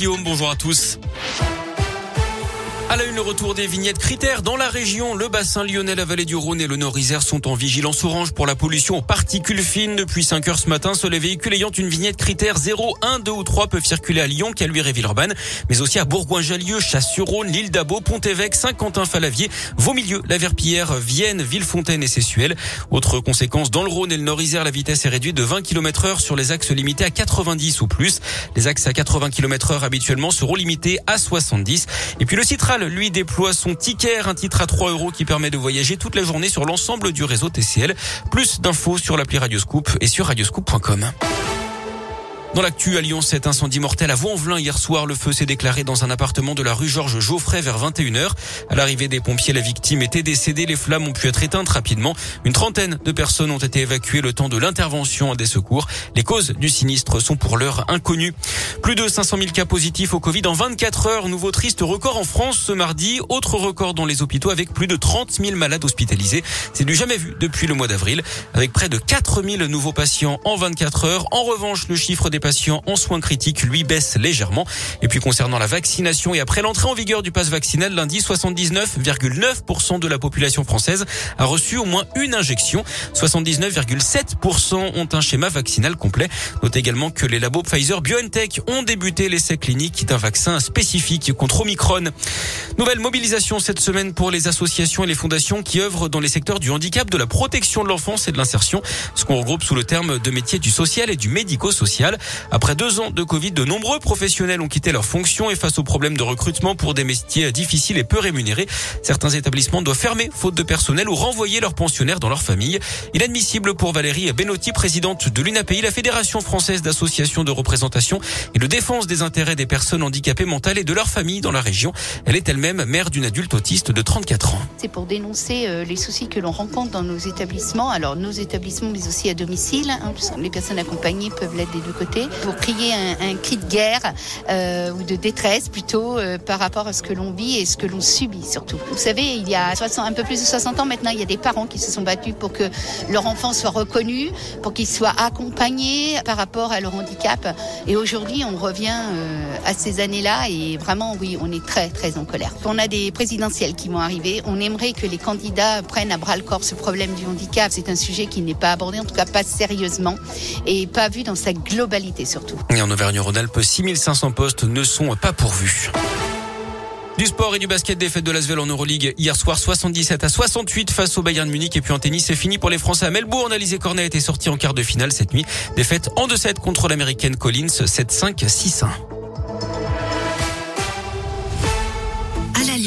Guillaume, bonjour à tous. À la une, le retour des vignettes critères dans la région. Le bassin lyonnais, la vallée du Rhône et le Nord-Isère sont en vigilance orange pour la pollution aux particules fines. Depuis 5 heures ce matin, seuls les véhicules ayant une vignette critère 0, 1, 2 ou 3 peuvent circuler à Lyon, Caluire et Villeurbanne, mais aussi à Bourgoin-Jallieu, Chasse-sur-Rhône, l'île d'Abo, Pont-Évêque, Saint-Quentin-Falavier, Vaumilieu, La Verpillière, Vienne, Villefontaine et Sessuel. Autre conséquence, dans le Rhône et le Nord-Isère, la vitesse est réduite de 20 km heure sur les axes limités à 90 ou plus. Les axes à 80 km heure habituellement seront limités à 70. Et puis le Citral lui, déploie son ticket, un titre à 3 euros qui permet de voyager toute la journée sur l'ensemble du réseau TCL. Plus d'infos sur l'appli Radioscoop et sur radioscoop.com. Dans l'actu à Lyon, cet incendie mortel à Vaux-en-Velin hier soir, le feu s'est déclaré dans un appartement de la rue Georges Geoffrey vers 21h. À l'arrivée des pompiers, la victime était décédée. Les flammes ont pu être éteintes rapidement. Une trentaine de personnes ont été évacuées le temps de l'intervention des secours. Les causes du sinistre sont pour l'heure inconnues. Plus de 500 000 cas positifs au Covid en 24 heures. Nouveau triste record en France ce mardi. Autre record dans les hôpitaux avec plus de 30 000 malades hospitalisés. C'est du jamais vu depuis le mois d'avril. Avec près de 4 000 nouveaux patients en 24 heures. En revanche, le chiffre des patients en soins critiques lui baisse légèrement. Et puis concernant la vaccination et après l'entrée en vigueur du pass vaccinal lundi, 79,9% de la population française a reçu au moins une injection. 79,7% ont un schéma vaccinal complet. Notez également que les labos Pfizer BioNTech ont débuté l'essai clinique d'un vaccin spécifique contre Omicron. Nouvelle mobilisation cette semaine pour les associations et les fondations qui œuvrent dans les secteurs du handicap, de la protection de l'enfance et de l'insertion, ce qu'on regroupe sous le terme de métier du social et du médico-social. Après deux ans de Covid, de nombreux professionnels ont quitté leurs fonctions et face aux problèmes de recrutement pour des métiers difficiles et peu rémunérés, certains établissements doivent fermer faute de personnel ou renvoyer leurs pensionnaires dans leur famille. Inadmissible pour Valérie Benotti, présidente de l'UNAPI, la Fédération française d'associations de représentation et de défense des intérêts des personnes handicapées mentales et de leurs familles dans la région. Elle est elle-même mère d'une adulte autiste de 34 ans. C'est pour dénoncer euh, les soucis que l'on rencontre dans nos établissements, alors nos établissements mais aussi à domicile. Hein, les personnes accompagnées peuvent l'être des deux côtés, pour crier un, un cri de guerre euh, ou de détresse plutôt euh, par rapport à ce que l'on vit et ce que l'on subit surtout. Vous savez, il y a 60, un peu plus de 60 ans maintenant, il y a des parents qui se sont battus pour que leur enfant soit reconnu, pour qu'il soit accompagné par rapport à leur handicap. Et aujourd'hui, on revient euh, à ces années-là et vraiment, oui, on est très, très en colère. On a des présidentielles qui vont arriver. On aimerait que les candidats prennent à bras le corps ce problème du handicap. C'est un sujet qui n'est pas abordé, en tout cas pas sérieusement et pas vu dans sa globalité surtout. Et en Auvergne-Rhône-Alpes, 6500 postes ne sont pas pourvus. Du sport et du basket défaite de l'Asvel en Euroleague hier soir 77 à 68 face au Bayern Munich et puis en tennis c'est fini pour les Français à Melbourne. Alizé Cornet était sorti en quart de finale cette nuit. Défaite en 2-7 contre l'américaine Collins 7-5 6-1.